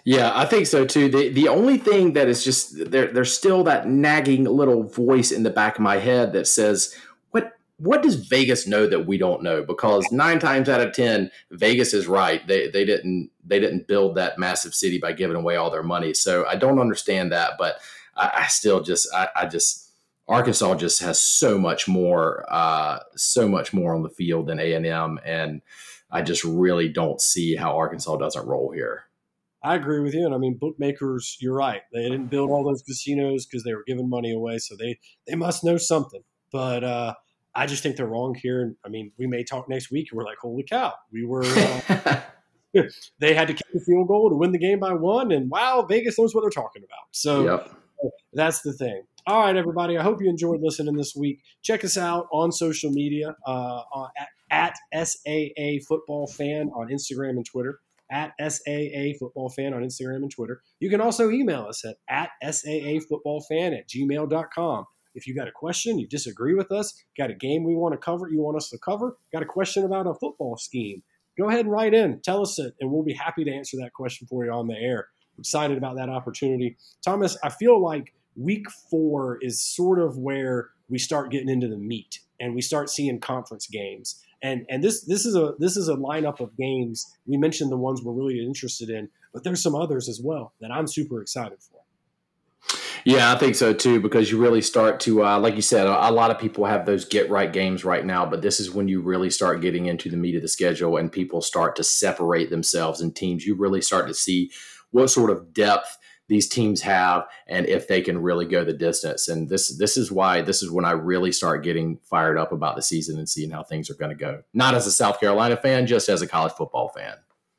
Yeah, I think so too. The the only thing that is just there there's still that nagging little voice in the back of my head that says, What does Vegas know that we don't know? Because nine times out of ten, Vegas is right. They they didn't they didn't build that massive city by giving away all their money. So I don't understand that, but I, I still just I, I, just Arkansas just has so much more uh, so much more on the field than A and M, and I just really don't see how Arkansas doesn't roll here. I agree with you, and I mean bookmakers. You're right; they didn't build all those casinos because they were giving money away, so they they must know something. But uh, I just think they're wrong here. And I mean, we may talk next week, and we're like, "Holy cow, we were." Uh, they had to kick the field goal to win the game by one, and wow, Vegas knows what they're talking about. So yep. that's the thing. All right, everybody. I hope you enjoyed listening this week. Check us out on social media uh, at, at SAA Football Fan on Instagram and Twitter at SAA Football Fan on Instagram and Twitter. You can also email us at, at SAA Football Fan at gmail.com. If you got a question, you disagree with us, got a game we want to cover, you want us to cover, got a question about a football scheme, go ahead and write in, tell us it, and we'll be happy to answer that question for you on the air. excited about that opportunity. Thomas, I feel like week four is sort of where we start getting into the meat and we start seeing conference games and and this this is a this is a lineup of games. We mentioned the ones we're really interested in, but there's some others as well that I'm super excited for. Yeah, I think so too, because you really start to, uh, like you said, a, a, lot of people have those get right games right now, but this is when you really start getting into the meat of the schedule and people start to separate themselves in teams. You really start to see what sort of depth these teams have and if they can really go the distance. And this this is why this is when I really start getting fired up about the season and seeing how things are going to go. Not as a South Carolina fan, just as a college football fan.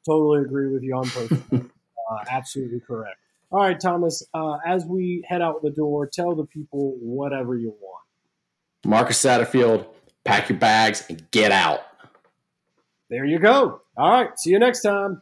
Totally agree with you on both. uh, absolutely correct. All right, Thomas. Uh, as we head out the door, tell the people whatever you want. Marcus Satterfield, pack your bags and get out. There you go. All right. See you next time.